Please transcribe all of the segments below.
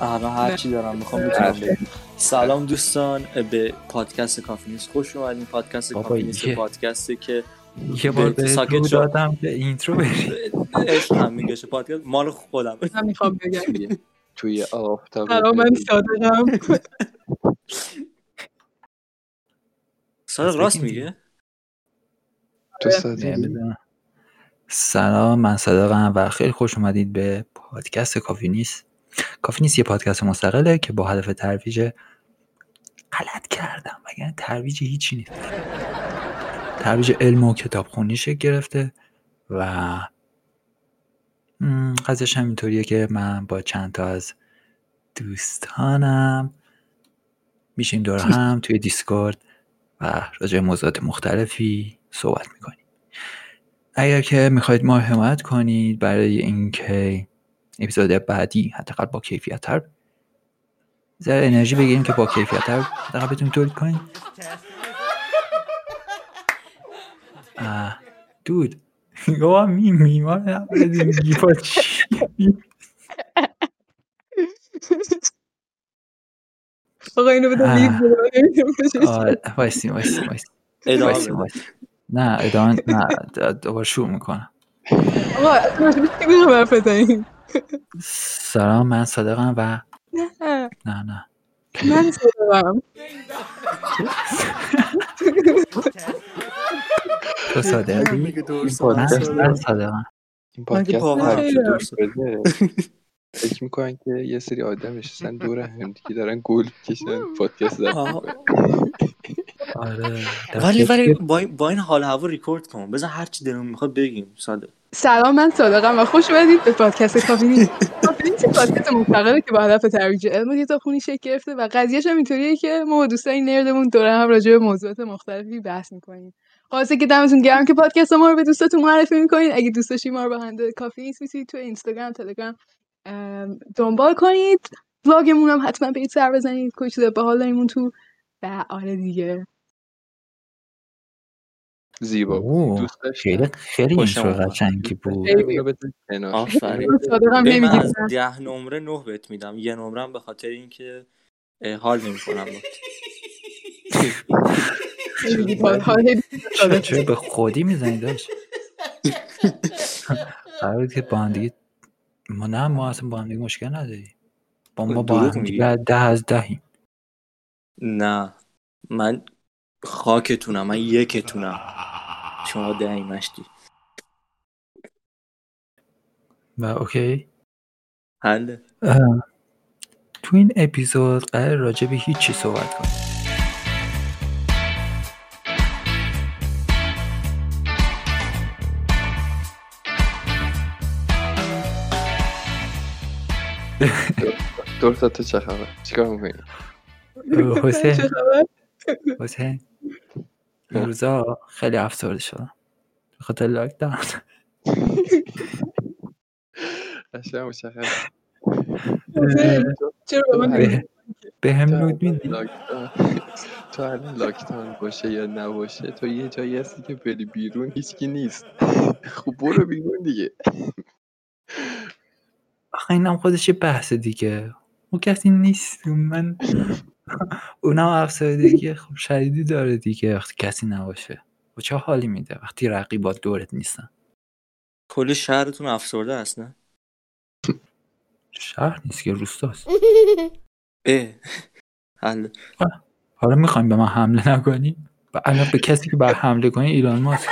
الان هر چی دارم می‌خوام می‌تونم بگم. سلام دوستان به پادکست کافی نیست خوش اومدین. پادکست کافی نیست یه- پادکستی که یه بار به ساکت. دادم به intro بری. عشق هم میگشه پادکست مال خودم من می‌خوام بگم. توی آفتاب سلام من صادقم صادق راست میگه تو؟ نمی‌دونم. سلام من صادقم و خیلی خوش اومدید به پادکست کافی نیست. کافی نیست یه پادکست مستقله که با هدف ترویج غلط کردم. مگر ترویج هیچی نیست. ترویج علم و کتابخونی شکل گرفته و م، قضیهش هم اینطوریه که من با چند تا از دوستانم میشیم دور هم توی دیسکورد و راجع موضوعات مختلفی صحبت می‌کنیم. اگر که می‌خواید ما حمایت کنید برای اینکه اپیزود بعدی حداقل با کیفیت تر ذره انرژی بگیریم که با کیفیت تر حداقل بتونیم تولید کنیم. دود. یا می میوان میگی با چی. آقا اینو بده آه. لیو آره وایسی وایسی وایسی ادامه وایسی بده وایسی نه ادامه نه دوباره شروع می‌کنم. آقا اصلا راجع به سلام من صادقم و نه. نه نه. من صادقم. تو صادقی؟ من پادکست من صادقم. این پادکست فکر می‌کنن که یه سری آدم نشستن دور هم دیگه دارن گل می‌کشن پادکست. آره. ولی ولی با این, با این حال هوا ریکورد کن. بذار هر چی دلمون می‌خواد بگیم صادق. سلام من صادقم و خوش اومدید به پادکست کافی نیست. کافی نیست یه پادکست مستقله که با هدف ترویج علم و کتابخونی شکل گرفته و قضیهش هم اینطوریه که ما با دوستای nerd مون دور هم راجع به موضوعات مختلفی بحث می‌کنیم. خلاصه که دمتون گرم که پادکست ما رو به دوستاتون معرفی می‌کنین. اگه دوست داشتین ما رو با handle کافی می‌تونید تو اینستاگرام تلگرام ام، دنبال کنید. بلاگمون هم حتما برید سر بزنید. کوچ به حال داریمون تو. و آره دیگه. زیبا بود. دوست داشتم. خیلی اینترو. قشنگی بود. آفرین. من ده نمره نه بهت میدم. یه نمرم به خاطر اینکه حال نمی‌کنم حال چرا, به خودی می‌زنی داشت؟ قرار بود که با هم دیگه ما نه ما اصلا با هم دیگه مشکل نداری با ما با هم. دیگه ده از دهیم. نه. من خاکتونم. من یکتونم. شما دهی مشتی. و اوکی. اه، تو این اپیزود قرار راجع به هیچی صحبت کنیم. دور تا تو چه خبر؟ چیکار می‌کنی؟ حسین؟ حسین. این روزا خیلی افسرده شدم. به خاطر حسین، چرا به هم تو نود میدی؟ تو الان لاکداون باشه یا نباشه؟ تو یه جایی هستی که بری بیرون هیچکی نیست. خب برو بیرون دیگه. آخه اینم خودش یه بحث دیگه. او کسی نیست. من اونم افسردگی خب شدیدی داره دیگه وقتی کسی نباشه. و چه حالی میده؟ وقتی رقیبات دورت نیستن. کل شهرتون افسرده هست نه؟ شهر نیست که روستاست. اه. حله حالا می‌خوایم به من حمله نکنیم و الان به کسی که بر حمله کنی ایران ماسک.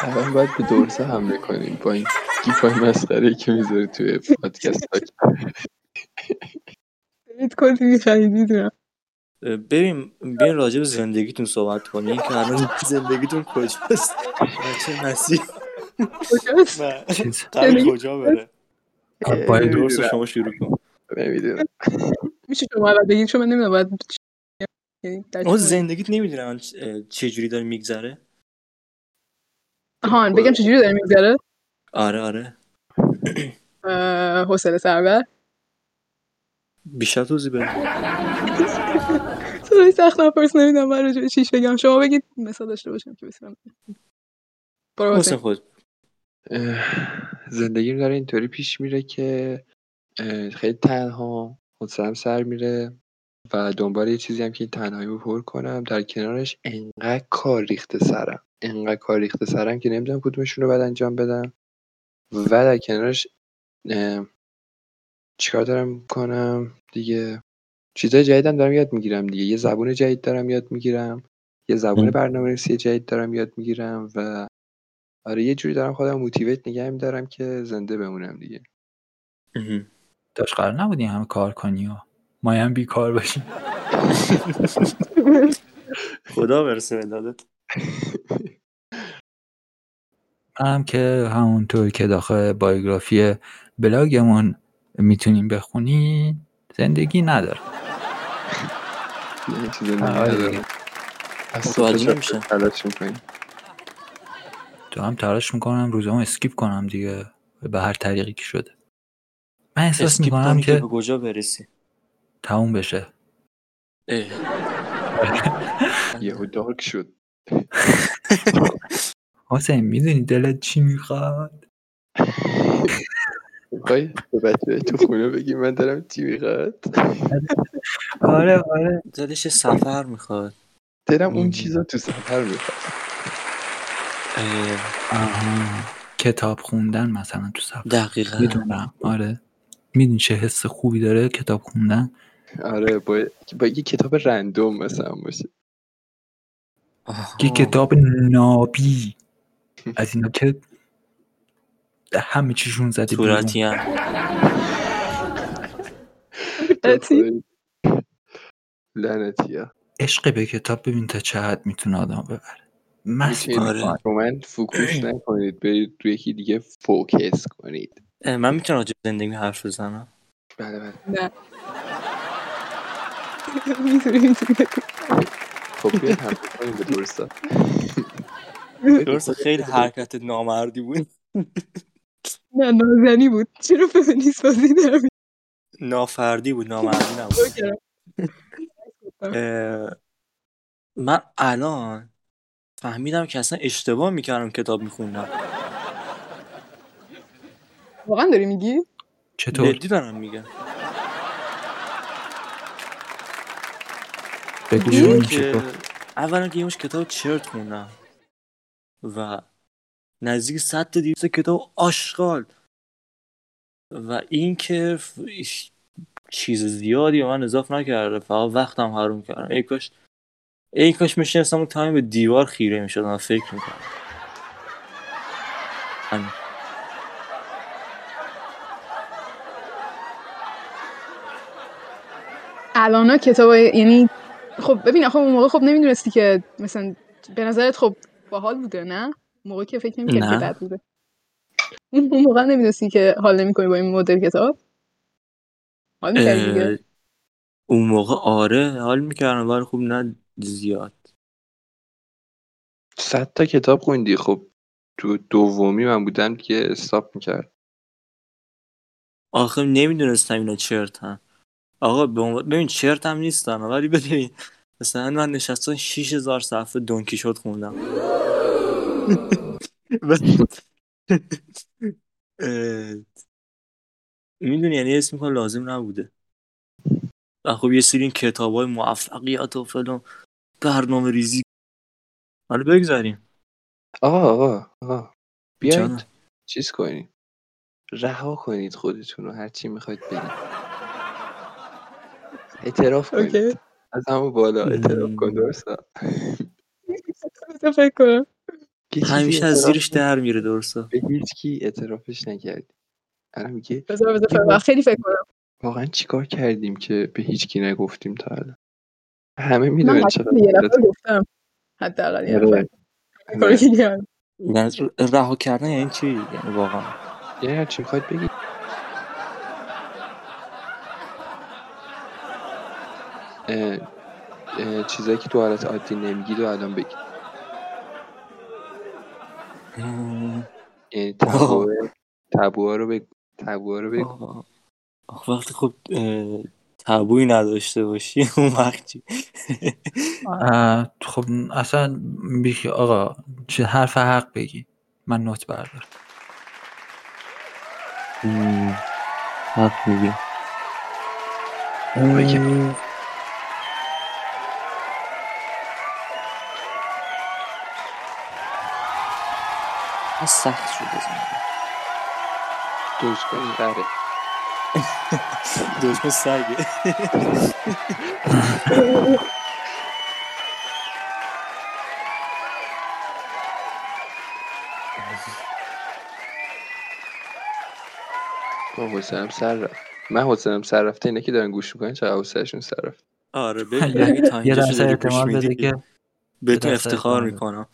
الان باید به دورسه حمله کنیم با این گیفای مسخره که می‌ذاری توی پادکست بهت کلی می‌خری، می‌دونم. ببین بیاین راجع به زندگیتون صحبت کنین که الان زندگیتون کجاست؟ چه مسیر کجا بره؟ باید درست شما شروع کن. نمی‌دونم. میشه شما اول بگید چون من نمی‌دونم باید یعنی اون زندگیت نمی‌دونم چه جوری داره میگذره؟ آهان بگم چجوری داره میگذره؟ آره آره. حوصله سربر. بیشتر توضیح بده صدای سخت نپرس نمی‌دونم من راجع به چیش بگم. شما بگید مثال داشته باشم که بسیارم برو حسین. حسین. خود زندگیم داره اینطوری پیش میره که خیلی تنها حوصله‌ام سر میره و دنبال یه چیزی هم که این تنهاییمو پر کنم در کنارش انقدر کار ریخته سرم. انقدر کار ریخته سرم که نمی‌دونم کدومشون رو باید انجام بدم. و در کنارش چیکار دارم کنم دیگه؟ چیزای جدیدم دارم یاد می‌گیرم دیگه. یه زبون جدید دارم یاد می‌گیرم. یه زبون ام. برنامه نویسی جدید دارم یاد می‌گیرم و آره یه جوری دارم خودم موتیویت نگه میدارم که زنده بمونم دیگه. داشت قرار نبودی همه کار کنی و ما هم بیکار باشیم. خدا برسه دادت هم که همونطور که داخل بایوگرافی بلاگمون می‌تونیم بخونی زندگی نداره. دیگه. آره متوجه تلاش می‌کنیم تو هم تلاش می‌کنم روزامو اسکیپ کنم دیگه به هر طریقی که شده. من احساس می‌کنم که به کجا برسی؟ تموم بشه. یهو دارک شد. حسین می‌دونی دلت چی می‌خواد؟ می‌خوای به بچه تو خونه بگی من دارم چی می‌خواد آره آره دلش یه سفر می‌خواد دلم اون. چیزا تو سفر می‌خواد آها کتاب خوندن مثلا تو سفر دقیقا می‌دونم آره می‌دونی چه حس خوبی داره کتاب خوندن آره با, با یه کتاب رندوم مثلا باشه یه کتاب نابی از اینا که همه چیشون زده صورتی هم. لعنتی. ها. عشق به کتاب ببین تا چه حد می‌تونه آدم ببره. مست من focus نکنید برید روی یکی دیگه focus کنید. من می‌تونم راجع به زندگی حرف بزنم؟ بله بله. نه. می‌تونی می‌تونی خب هم درستا. خیلی حرکت نامردی بود. نه نازنی بود. چرا فمینیست بازی دارم نافردی بود نامردی نبود. من الان فهمیدم که اصلا اشتباه می‌کردم کتاب میخوندم. واقعا داری میگی؟ چطور؟ جدی دارم میگم. بگو اولا که یه مش کتاب چرت خوندم و نزدیک 100 تا 200 کتاب آشغال. و این که چیز زیادی به من اضاف نکرده. فقط وقتم حروم کردم. ای کاش ای کاش میشنستم اون تایم به دیوار خیره می‌شدم و فکر می‌کنم همین. الان کتاب یعنی خب ببین آخه اون موقع خب نمی‌دونستی که مثلا به نظرت خب باحال بوده نه؟ موقع که فکر نمی‌کردی که. بد بوده. اون موقع نمی‌دونستی که حال نمی‌کنی با این مدل کتاب؟ حال می‌کردی اون موقع آره حال می‌کردم ولی خوب نه زیاد. صد تا کتاب خوندی. خب تو دومی من بودم دیگه استاپ می‌کرد. آخه نمی‌دونستم اینا چرت هم آقا ببین چرت هم نیستن ولی ببین. مثلا من نشستم 6000 صفحه دونکی شد خوندم. می‌دونی یعنی اسم می‌کنم لازم نبوده. و خب یه سری این کتاب های موفقیت و فلان برنامه ریزی. حالا بگذاریم. آقا آقا آقا. بیایید جانم. چیز کنید. رها کنید خودتون رو هر چی می‌خواید بگید اعتراف کنید. اوکی. از همون بالا. اعتراف کن بذار فکر کنم. همیشه از زیرش. در میره درسته به هیچ کی اعترافش نکردی. الان میگه. خیلی فکر کنم. واقعا چیکار کردیم که به هیچ کی نگفتیم تا الان؟ همه می‌دونن نفر گفتم. حداقل یه آره. یعنی رها کردن یعنی چی؟ یعنی واقعا. یعنی هر چی می‌خواید بگید. چیزایی که تو حالت عادی نمیگید و الان بگید. یعنی تابو تابوها رو بگو تابوها رو بگو. آخه وقتی خب اه، تابوی نداشته باشی اون وقت چی؟ اه، خب اصلا بیخی آقا چه حرف حق بگی. من نوت بردارم. حق میگی از سخت شده زندگی. دوزگاه قره. دشمن سگه. با حسنم سر رفت. من حسنم سر رفته اینه که دارن گوش می‌کنن چقدر حسنشون سر رفت؟ آره ببین یه- درصد گوش احتمال بده که بهتون درصد افتخار احتمال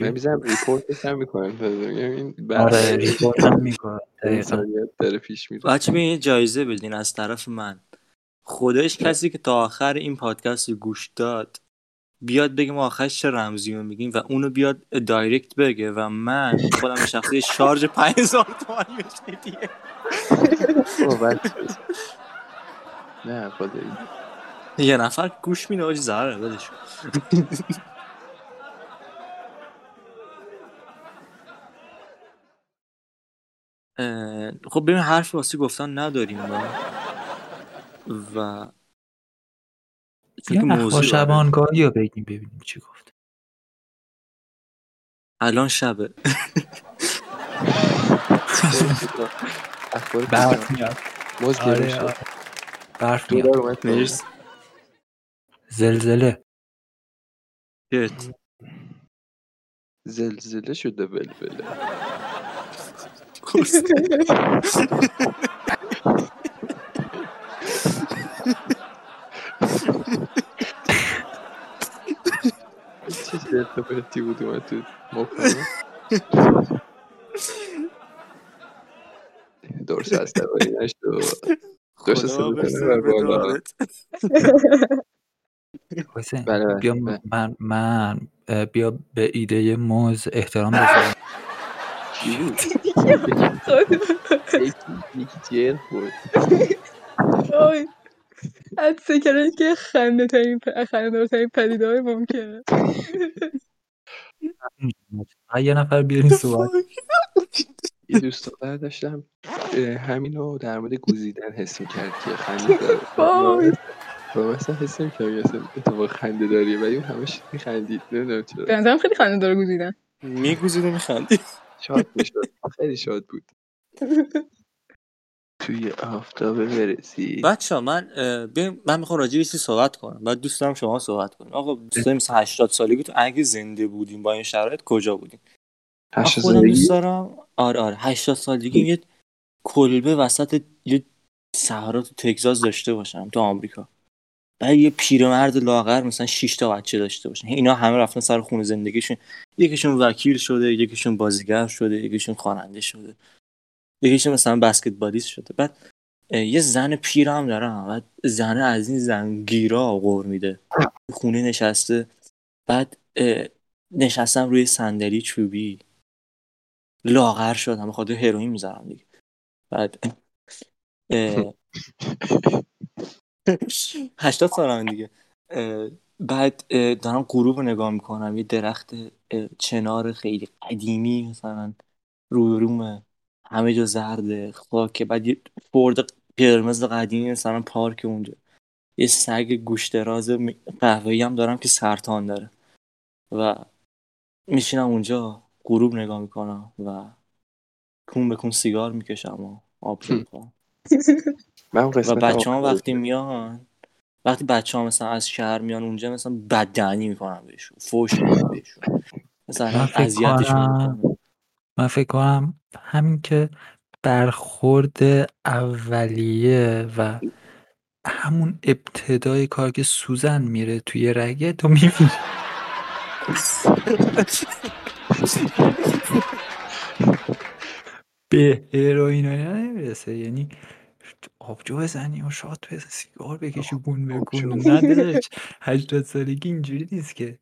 می‌کنم من می‌زنم report ش هم می‌کنم. این آره report هم داره پیش میره. بچه به یه جایزه بدین از طرف من. خودش کسی که تا آخر این پادکست رو گوش داد بیاد بگه ما آخرش چه رمزی رو میگیم و اونو بیاد direct بگه و من خودم به شخصی شارژ 5000 تومانی بهش هدیه نه خدایی. یه نفر گوش میده آجی ضرره بدش خب ببین حرف واسه گفتن نداریم ما. و اخبار آره. شبانگاهی رو بگیم ببینیم چی گفت الان شبه. برف میاد. آره آره. برف میاد. زلزله. زلزله شده بلبله بود اومد تو مخمه درست از نشد درست. حسین بله بله. بیا. من من بیا به ایده موز احترام بذارم جر خورد وای حدسه کردن که خنده ترین خنده ترین پدیده های ممکنه یه نفر بیارین صحبت. یه دوست دختر داشتم رو در مورد گوزیدن حس می‌کرد که خنده داره. و مثلا حس نمی‌کرد اصلا اتفاق خنده داریه ولی اون همش میخندید نمی‌دونم چرا. به نظرم خیلی خنده داره گزیدن میگوزید و میخندی شاد می‌شد خیلی شاد بود. توی آفتابه برسی بچه من ببین، من می‌خوام راجع به یه چیزی صحبت کنم. بعد دوست دارم شما صحبت کنیم. آقا دوستای مثل 80 سالگیتون اگه زنده بودیم با این شرایط کجا بودیم؟ خودم سالگی؟ دوست دارم. آره آره 80 سالگی یه کلبه وسط یه صحرا تو تگزاس داشته باشم تو آمریکا. بعد یه پیرمرد لاغر مثلا 6 تا بچه داشته باشن. اینا همه رفتن سر خونه زندگیشون. یکیشون وکیل شده یکیشون بازیگر شده یکیشون خواننده شده. یکیشون مثلا بسکتبالیست شده. بعد یه زن پیر هم دارم بعد زنه از این زن گیرا غور میده. خونه نشسته. بعد نشستم روی صندلی چوبی. لاغر شدم. به هروئین می‌زنم دیگه. بعد اه، هشتاد سالم دیگه. بعد دارم غروب رو نگاه می‌کنم. یه درخت چنار خیلی قدیمی مثلا روی رومه همه جا زرده خاکه. بعد یه فورد قرمز قدیمی مثلا پارک اونجا. یه سگ گوش دراز قهوه‌ای هم دارم که سرطان داره. و میشینم اونجا غروب نگاه می‌کنم و کون به کون سیگار می‌کشم و آب من و بچه ها وقتی میان وقتی بچه ها مثلا از شهر میان اونجا مثلا بددهنی می‌کنم بهشون فوش میدم بهشون. من مثلا فکر اذیتشون من فکر کنم همین که برخورد اولیه و همون ابتدای کار که سوزن میره توی رگه تو می‌بینی. به هروئین نمی‌رسه. یعنی آبجو بزنی و شات بزنی سیگار بکشی بون بکن آبجو. نه داداش هشتاد سالگی اینجوری نیست که.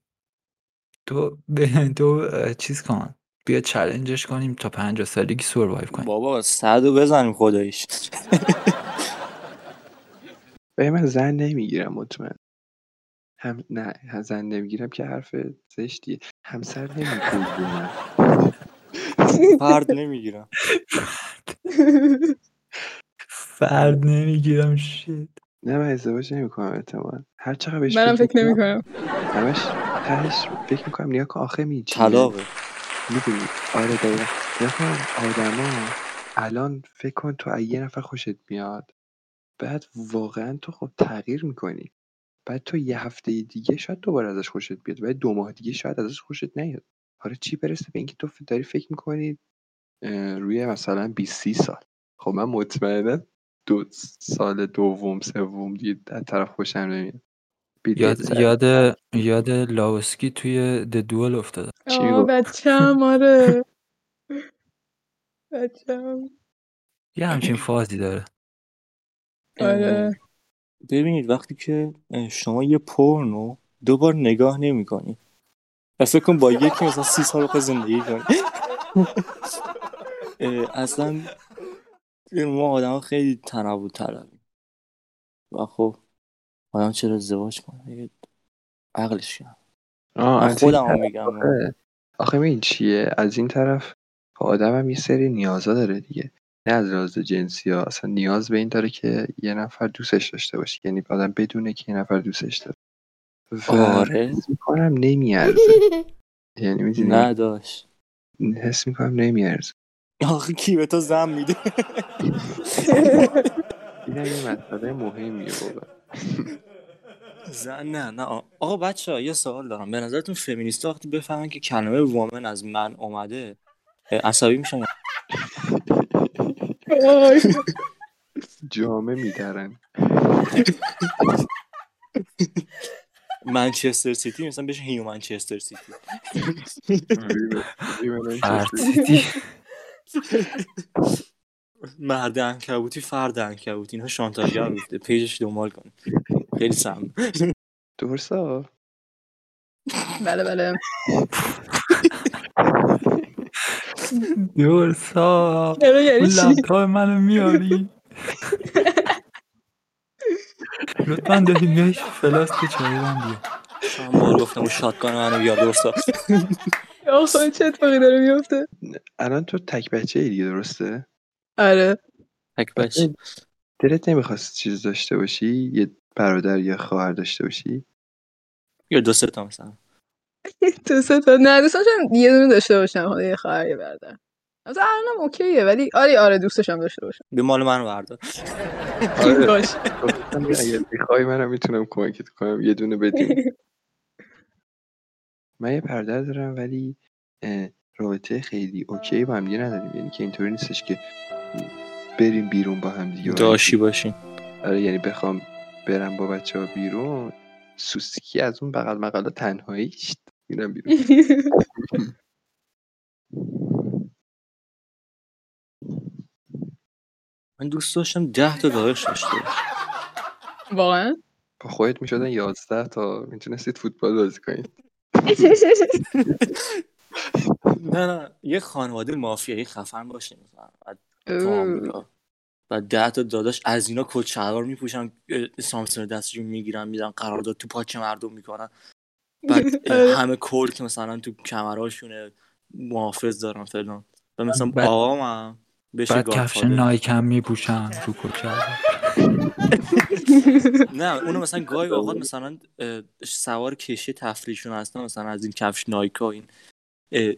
تو به تو اه، چیز کن بیا چلنجش کنیم تا پنجاه سالگی سروایو کنیم. بابا صد رو بزنیم خداییش. به من زن نمی‌گیرم مطمئن. هم نه زن نمی‌گیرم که حرف زشتیه. همسر نمی‌گیرم فرد نمی‌گیرم. فرد نمی‌گیرم شit نه من ازدواج نمی‌کنم احتمال هر چقدر بهش منم فکر می‌کنم، نمی‌کنم. همش تهش فکر می‌کنم نیا که آخه می طلاقه. می‌دونی؟ آره دقیقا. نیا کن آدما الان فکر کن تو یه نفر خوشت میاد بعد واقعا تو خب تغییر می‌کنی. بعد تو یه هفته دیگه شاید دوباره ازش خوشت بیاد ولی دو ماه دیگه شاید ازش خوشت نیاد. حالا چی برسه به اینکه تو داری فکر می‌کنی روی مثلا 20 30 سال. خب من مطمئنا دو سال دوم سوم دیگه از طرف خوشم نمیاد. یاد یاد یاد لاوسکی توی د دوئل افتادم چی؟ بچم آره. بچم یه همچین فازی داره. آره. ببینید وقتی که شما یه پورنو دو بار نگاه نمی کنی کن با یکی مثلا سی سال زندگی کنی. اصلا ما آدم خیلی تنوع طلبیم و خب آدم چرا ازدواج کنه؟ یه عقلش کم این خودم میگم. آخه می‌دونی چیه؟ از این طرف آدم هم یه سری نیازا داره دیگه. نه از لحاظ جنسی ها. اصلا نیاز به این داره که یه نفر دوستش داشته باشه. یعنی آدم بدونه که یه نفر دوستش داره. و آره. حس می‌کنم نمیارزه. یعنی می‌دونی؟ نداشت حس می‌کنم نمیارزه. آخه کی به تو زن میده این هم یه مسئله مهمیه واقعا زن نه نه. آقا بچه ها یه سوال دارم. به نظرتون فمینیست وقتی بفهمن که کلمه وامن از من اومده عصبی میشن. جامه میدرن. منچستر سیتی مثلا بشه هیو منچستر سیتی. فرسیتی مرد انکبوتی فرد انکبوتی اینا شانتاژگر گفته پیجش دنبال کن خیلی سم. درسا بله بله. یعنی اون چی؟ لپتاپ منو میاری؟ لطفا داریم بهش فلاسک چای من بیا. چند بار گفتم اون شاتگان منو بیار. درستا آخه چه اتفاقی داره میفته؟ الان تو تک بچه ای دیگه درسته؟ آره. تک بچه. دلت نمی‌خواست چیز داشته باشی؟ یه برادر یا خواهر داشته باشی؟ یا دو سه تا مثلا. تو سه تا. نه دوست داشتم یه دونه داشته باشم. حالا یه خواهر یه برادر. مثلا الانم اوکیه ولی آره آره دوست داشتم داشته باشم. به مال من بردار. آره. باش اگه بخوای منم می‌تونم کمکت کنم. یه دونه بدیم. من یه برادر دارم ولی رابطه خیلی اوکی با هم دیگه نداریم. یعنی که اینطوری نیستش که بریم بیرون با هم دیگه. داشی باشین آره یعنی بخوام برم با بچه ها بیرون سوسکی از اون بغل مقالا تنهایی شت، میرم بیرون. من دوست داشتم ده تا داداش داشته واقعا؟ با خودت می‌شدن یازده تا. می‌تونستید فوتبال بازی کنید. نه نه. یه خانواده مافیایی خفن باشه مثلا. بعد تو آمریکا و ده تا داداش از اینا کت شلوار میپوشن سامسون دستشون می‌گیرن میدن قرارداد تو پاچه مردم می‌کنن. بعد آره. همه کل که مثلا تو کمرهاشونه محافظ دارن فلان. و مثلا آقام هم بشه بعد کفش نایکم میپوشم رو کچه نه اونو مثلا گاهی اوقات مثلا سوار کشی تفریحشون هستن مثلا از این کفش نایکا این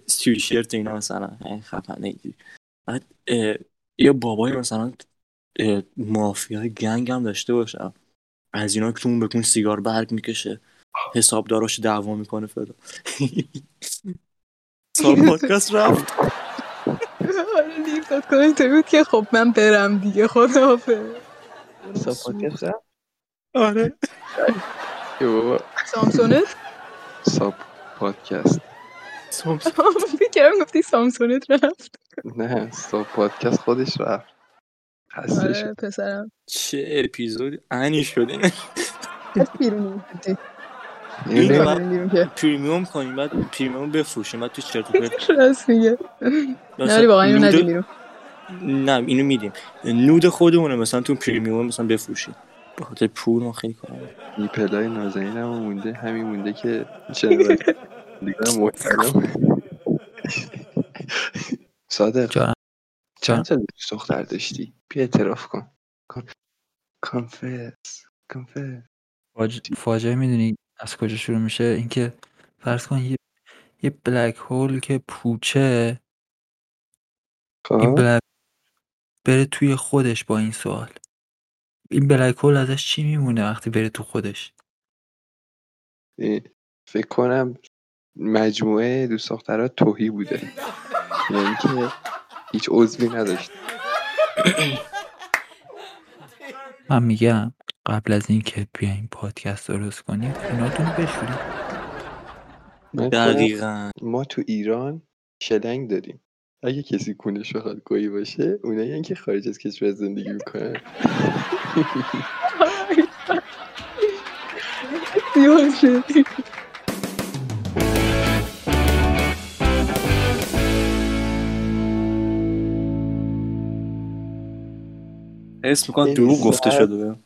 سویشرت اینا مثلا. خفنه بعد یه بابای مثلا مافیای گنگ هم داشته باشم. از اینا که اون بکن سیگار برگ می‌کشه حسابداراش دعوا می‌کنه فلان. سال پادکست رفت. آره بود که خب من برم دیگه خداحافظ. ساب پادکست رفت؟ آره. بابا. سامسونت؟ ساب پادکست. فکرم گفتی سامسونت رفت. نه ساب پادکست خودش رفت. آره پسرم. چه اپیزود انی شده بیرونی premium کنیم بعد premium بفروشیم بعد تو چرت و پرت. راست میگه. نه ولی واقعا اینو ندیم بیرون. نه اینو میدیم. نود خودمونه مثلا تو premium مثلا بفروشیم به خاطر پول ما خیلی کار nipple ای نازنین هم مونده همین مونده که محترم صادق جانم. چند سال دوست دختر داشتی؟ بیا اعتراف کن. confess فاج... فاجعه می‌دونی از کجا شروع میشه؟ اینکه فرض کن یه یه بلک هول که پوچه. این خب بلک بره توی خودش با این سوال. این بلک هول ازش چی میمونه وقتی بره تو خودش؟ فکر کنم مجموعه دوست دخترها توهی بوده. یعنی که هیچ عضوی نداشت. من میگم قبل از اینکه بیاین پادکست درست کنید خوناتون خودم دقیقا. ما تو ایران شلنگ داریم. اگه کسی کونش بخواد گویی باشه اونایی که خارج از کشور زندگی می‌کنن حس می‌کنم دروغ گفته. شده بهم.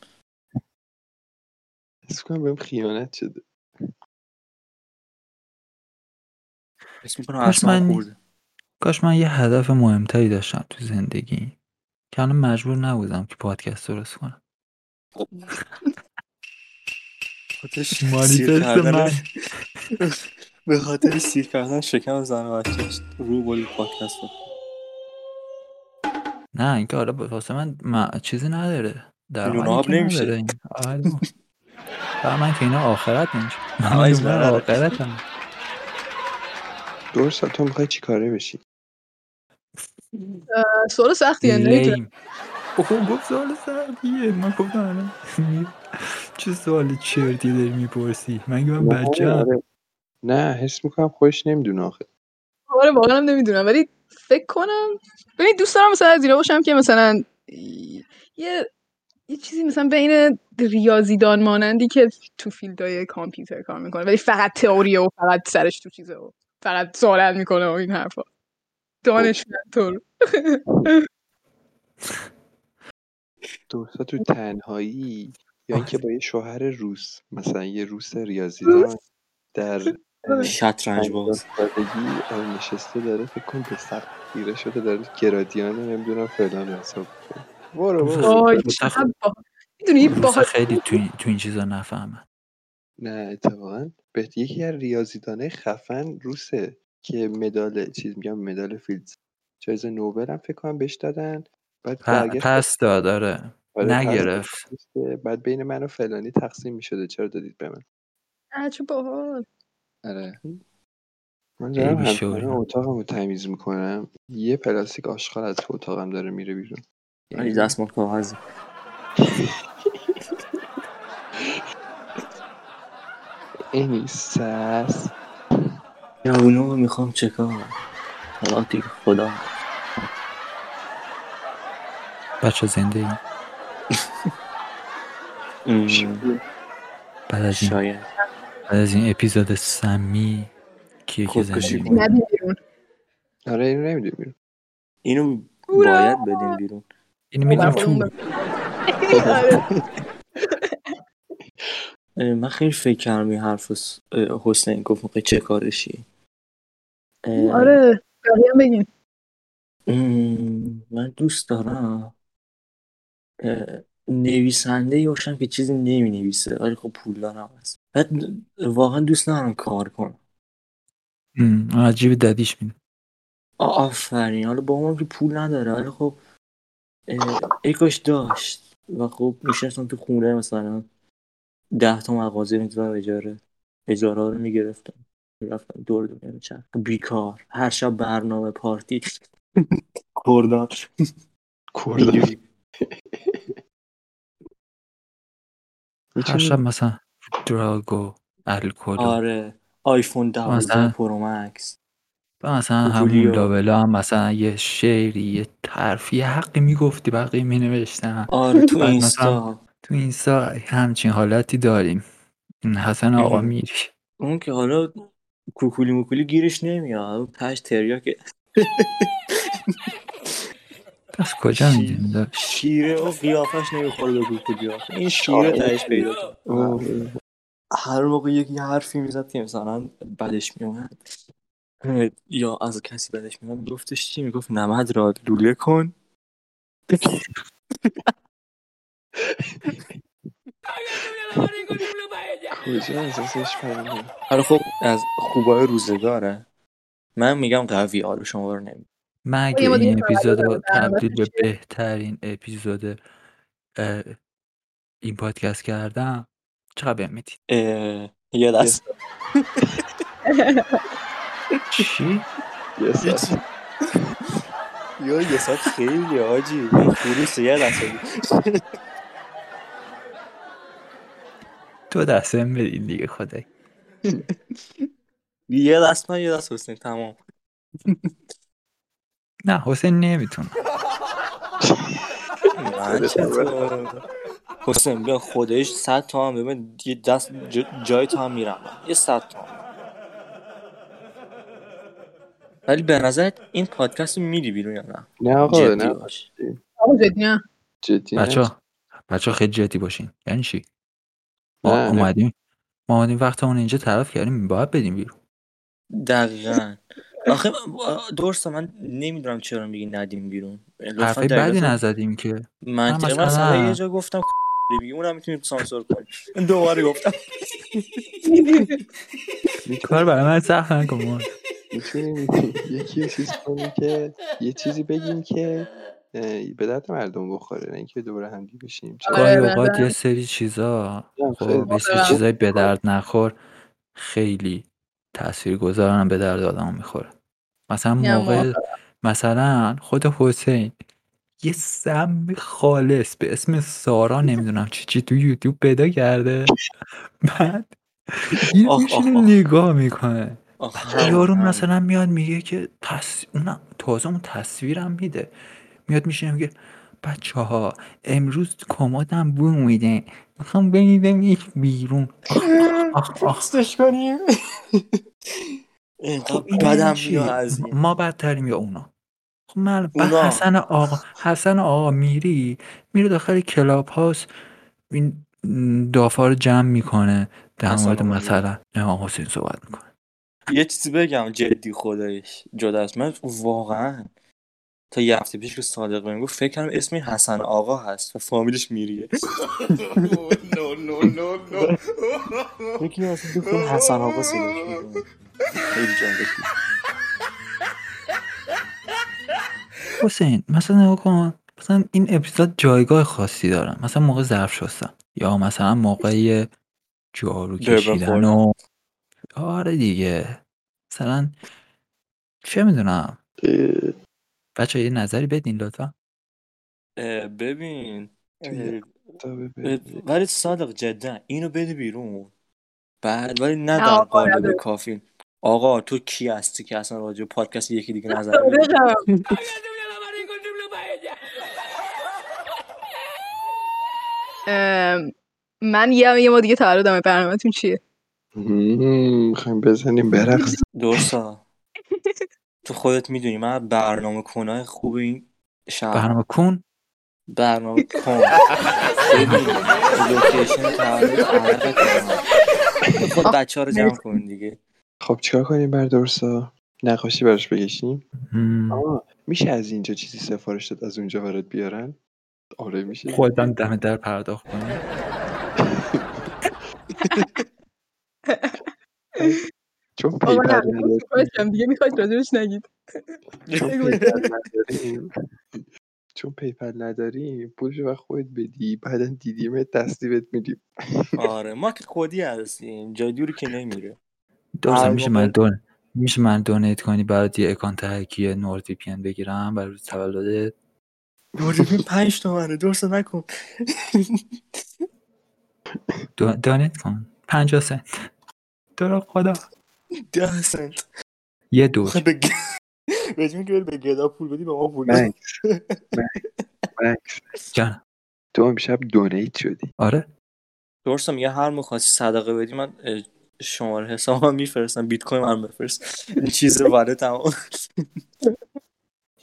حس کنم بهم خیانت شده حس می‌کنم اصلا خورده کاش من یه هدف مهمتری داشتم تو زندگی که الان مجبور نبودم که پادکست درست کنم. به خاطر سیر کردن شکم زن و بچه‌ش رو بولی پادکست رو. نه اینکه حالا واسه من ما- چیزی نداره در که نمیشه. نداره این آره. و من که اینا آخرت نمیشه من ضرره. آخرتم درست تو می‌خوای چی کاره بشی سوال سختیه نمی‌تونم. لیم. اوه گفت سوال سختیه. من گفتم الان چه سوال چرتی داری می‌پرسی؟ من من بچه آره. نه حس می‌کنم خوش نمی‌دونه آخه. آره واقعا هم نمی‌دونم. ولی فکر کنم ببین دوست دارم مثلا از اینا باشم که مثلا یه یه چیزی مثلا بین ریاضیدان مانندی که تو فیلدهای کامپیوتر کار می‌کنه. ولی فقط تئوریه و فقط سرش تو چیزه و فقط سوال می‌کنه و این حرفا. دانشمندطور درستا تو تنهایی یا اینکه با یه شوهر روس مثلا یه روس ریاضیدان در اه، شطرنج باز. آره نشسته داره فکر کن به سقف خیره شده داره گرادیان نمی‌دونم فلان حساب برو برو. می‌دونی خیلی تو این, تو این چیزا نفهمن نه اتفاقا. به یکی از ریاضیدانه خفن روسه. که مدال چیز میگم مدال فیلدز. جایزه نوبل هم فکر کنم بهش دادن. بعد پ- پس داد آره. آره، نگرفت. بعد بین من و فلانی تقسیم می‌شده. چرا دادید به من؟ چه باحال آره. من دارم شوی. اتاقم رو تمیز می‌کنم. یه پلاستیک آشغال از تو اتاقم داره میره بیرون. ولی یعنی دستمال کاغذی اینی سس. یا اونو می‌خوام چکار حالا دیگه خدا. بچه زنده ای ام، بعد از این شاید. بعد از این اپیزود سمی کیه که خودکشی زنده؟ ندی بیرون. آره اینو نمیده بیرون. اینو! باید بدیم بیرون. اینو میدیم تو آره اه، من خیلی فکر کردم این حرف رو س- اه، حسین گفت می‌خوای چه کارشی. آره بقیه هم بگین من دوست دارم نویسنده باشم که چیزی نمی نویسه ولی خب پول دارم هست. بعد واقعا دوست ندارم کار کنم. عجیب ددیش میده آ- آفرین. حالا با هم که پول نداره. ولی خب اه، ای کاش داشت. و خب میشستم تو خونه مثلا ده تا مغازه می‌تونم اجاره اجاره رو می‌گرفتم. رفتم دور دنیا میچرد بیکار. هر شب برنامه پارتی. کردان. کردان. هر شب مثلا الکل. و آره. آیفون 12 مثلا- پرو مکس. و مثلا. همون لابلا هم مثلا یه شعری یه طرفی یه حقی می‌گفتی بقیه مینوشتن. آره تو اینستا. تو اینستا همچین حالتی داریم. حسن آقا. میری اون که حالا کوکولی موکولی گیرش نمیاد. اون تش تریاک از کجا می‌دونی شیره و قیافش نمی‌خوره به کوکولیا این شیره تهش پیدا کرد اوه. هر موقع یکی حرفی می‌زد که مثلا بدش میومد یا از کسی بدش میومد گفتش چی؟ می‌گفت نمد را لوله کن. کجا اساسش پرنده حالا خب از خوبای روزگاره من میگم قوی آره شما رو نمی دیگه این اپیزود رو تبدیل به؟ بهترین اپیزود این پادکست کردم چقدر بهم می‌دید اه، یه دست. چی؟ یه ساعت. یه ساعت خیلی آجی. این خروس یه دست بدی. دو دسته هم بدین دیگه خدای یه دست من یه دست حسین تمام. نه حسین نمی‌تونه. حسین بیا خودش صد تا هم ببین یه دست جای تا هم میرم. یه صد تا. ولی به نظرت این پادکست رو میدی بیرون یا نه؟ نه آقا نه. جدی نه. جدی بچه بچه ها خیلی جدی باشین. یعنی چی؟ ما نه، نه. اومدیم. ما اومدیم وقتمون اینجا طرف کردیم باید بدیم بیرون. دقیقا. آخه درسته من نمی‌دونم چرا میگی ندیم بیرون. لطفا حرفای بدی نزدیم که. من مثلا مثلا- یه جا گفتم میگی اونم می‌تونیم سانسور کنیم. دوباره گفتم. کار برای من سخت نکن یکی یه چیز کنیم که یه چیزی بگیم که به درد مردم بخوره نه اینکه دوباره هم دیگه بشیم؟ آره، گاهی به اوقات یه سری چیزا خب یه سری. چیزای به درد نخور خیلی تأثیر گذارن به درد آدم می‌خوره. مثلا موقع مثلا خود حسین یه سم خالص به اسم سارا نمی‌دونم چی چی تو یوتیوب پیدا کرده. بعد میشینه آخ. نگاه می‌کنه. یارو مثلا میاد میگه که تص... اونم تازه اون تصویرم میده. میاد میشه میگه بچه ها امروز کمادم بو میده. می‌خوام بگیدم یک بیرون. آخ کنیم. خب بدم چی؟ میاد از این. ما بدتریم یا اونا. خب من. حسن آقا حسن آقا میری میره داخل کلاب هاست. این دافا رو جمع می‌کنه در مورد آقا مثلا امام حسین صحبت می‌کنه. یه چیزی بگم جدی خودش جدا است من واقعا تا یه هفته پیش که صادق بهم گفت فکر کنم اسم این حسن آقا هست و فامیلش میریه. یکی از حسن آقا صداش. خیلی جالب. حسین مثلا نگاه کن. مثلا این اپیزود جایگاه خاصی دارن مثلا موقع ظرف شستن. یا مثلا موقع جارو کشیدن. و آره دیگه. مثلا چه می‌دونم. بچه یه نظری بدین لطفا. ببین. ولی صادق جدا اینو بده بیرون. بعد ولی نه در آقا، قالب. کافی. آقا تو کی هستی که اصلا راجع به پادکست یکی دیگه نظر من یه یه ما دیگه تولد دمه برنامه‌تون چیه؟ می‌خوایم بزنیم برقص. درستا. تو خودت می‌دونی. من برنامه کنای خوب این شهر برنامه کن؟ برنامه کن. لوکیشن تولد خود بچه ها رو جمع کن دیگه. خب چیکار کنیم بر درستا نقاشی براش بکشیم. میشه از اینجا چیزی سفارش داد از اونجا برات بیارن؟ آره میشه. خودم دم در پرداخت کنم چون دیگه؟ می‌خواید راجبش نگید. چون. پیپل نداریم. پولش وقت خودت بدی. بعدا دیدیم دستی بهت میدیم. آره ما که خودی هستیم؟ جای دوری که نمیره. درسته میشه من دون میشه من دونیت کنی برات یه اکانت هکی نورد وی پی ان بگیرم برای روز تولدت نوردی پنج تومنه درست نکن. دو- دونیت کن. 50 سنت. تو خدا. سنت. یه به گ- بهش میگه به گدا پول بدی به ما پول جان تو امشب دونیت شدی. آره. درسته میگه هر می‌خواستی صدقه بدی من شماره حسابم میفرستم بیت کوین من بفرست. چیز وارد تمام.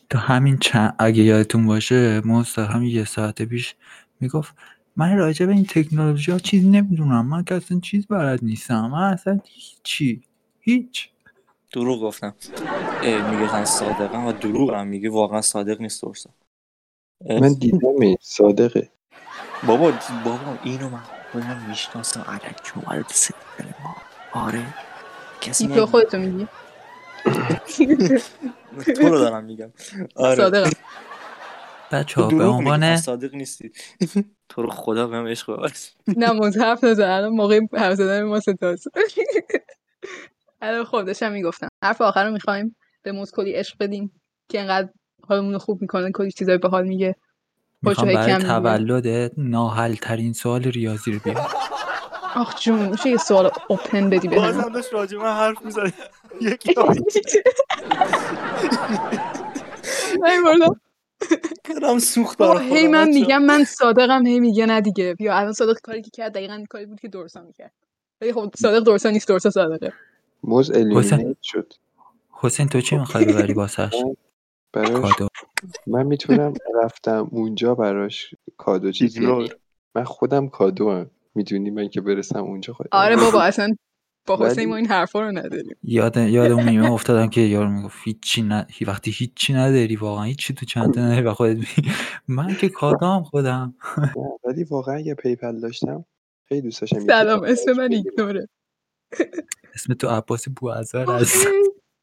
تا همین چند اگه یادتون باشه موز همین یه ساعت پیش می‌گفت من راجع به این تکنولوژی ها چیزی نمی‌دونم. من که اصلا چیز بلد نیستم. من اصلا هیچی. هیچ. دروغ گفتم. میگه من صادقم و دروغ هم میگه واقعا صادق نیست درسته. اه، من دیدم صادقه. بابا بابا اینو من خودم می‌شناسم. علکی اومده تو سر ما. آره. کسی تو. خودتو میگی. تو رو دارم میگم. آره. صادقم. بچه ها به عنوان صادق نیستی. تو رو خدا بهم عشق ببخش. نه موز حرف نزن الان موقع حرف زدن ما ستاست. خب داشتم می‌گفتم. حرف آخر رو می‌خوایم به موز کلی عشق بدیم که انقدر حالمون رو خوب می‌کنه کلی چیزای به حال میگه می‌خوام برای. تولدت ناحل ترین سوال ریاضی رو بیار آخ جون میشه یه سوال اوپن بدی به بازم داشت راجع من حرف می‌زد. یکی کلم سوخت برای هی من. میگم من صادقم هی میگه نه دیگه. بیا الان صادق کاری که کرد دقیقا کاری بود که درسا می‌کرد. ولی خب صادق درسا نیست درسا صادقه. موز الیمینیت شد. حسین تو چی می‌خوای ببری واسش براش کادو. من می‌تونم رفتم اونجا براش کادو چیزی ایگنور. من خودم کادو هم می‌دونی من که برسم اونجا خواهد آره بابا اصلا با ولی- حسین ما این حرفا رو نداریم. یاد یاد اون میمه افتادم که یارو می‌گفت هیچی نه هی- وقتی هیچی نداری واقعا هیچی تو چنته نداری و خودت میگی. من که کادام خودم. ولی واقعا یه پیپل داشتم خیلی دوست داشتم یه سلام اسم براش من بگیرم. ایگنوره. اسم تو عباس آخه هست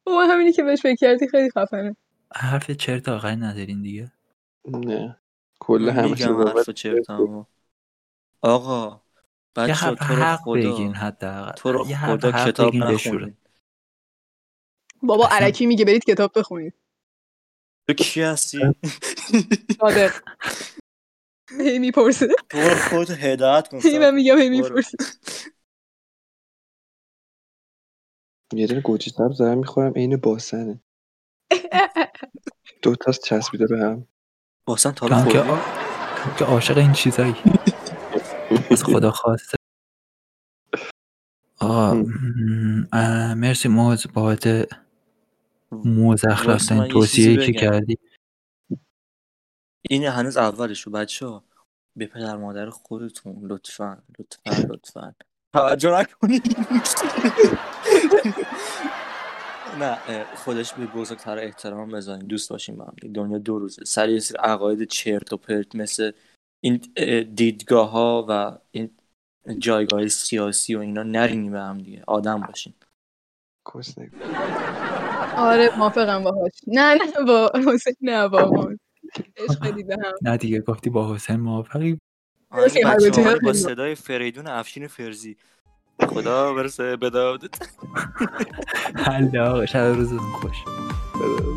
بابا همینی که بهش فکر کردی خیلی خفنه. حرف چرت آخری ندارین دیگه. نه. کل همه حرف چرتمو آقا یه بچه حرف تو رو حق خدا بگین حداقل. تو رو خدا کتاب نخونین بابا علکی میگه برید کتاب بخونید. تو کی هستی؟ صادق. هی می‌پرسه. تو خود هدایت کن هی من میگم هی. می‌پرسه. یه دونه گوجه سبز دارم می‌خورم عین باسنه. دو تاست چسبیده به هم. باسن تا حالا که خوردی که عاشق این چیزایی. از خدا خواسته آقا م، اه، مرسی موز بابت من ترین یه چیزی توصیه که بگم. کردی. این هنوز اولشو بچه ها به پدر مادر خودتون لطفا لطفا لطفا. توجه نکنید نه خودش به بزرگتر احترام بذارین دوست باشین با هم دیگه. دنیا دو روزه. سر یه سری عقاید چرت و پرت مثل این اه، دیدگاه ها و این جایگاه سیاسی و اینا نرینی به هم دیگه. آدم باشین. آره موافقم باهاش. نه نه با حسین نه با عشق بدید به هم. نه دیگه گفتی با حسین موافقی. البته ها با. صدای فریدون افشین فرزی. خدا برسه به دادت آقا شب روزتون خوش.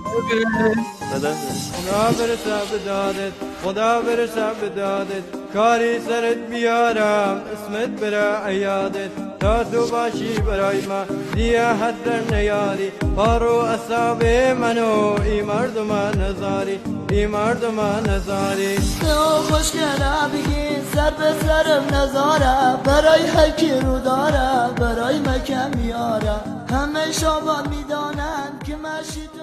خدا برسه به دادت خدا برسه به دادت کاری سرت بیارم اسمت بره عیادت. تا تو باشی برای من دیگه حد نیاری. پارو اصاب منو ای مردم نزاری ای مردم نزاری. تو خوشگله بگین سر به سرم نزاره برای حکی رو داره برای مکه میاره همه شابان می‌دانند که مشی تو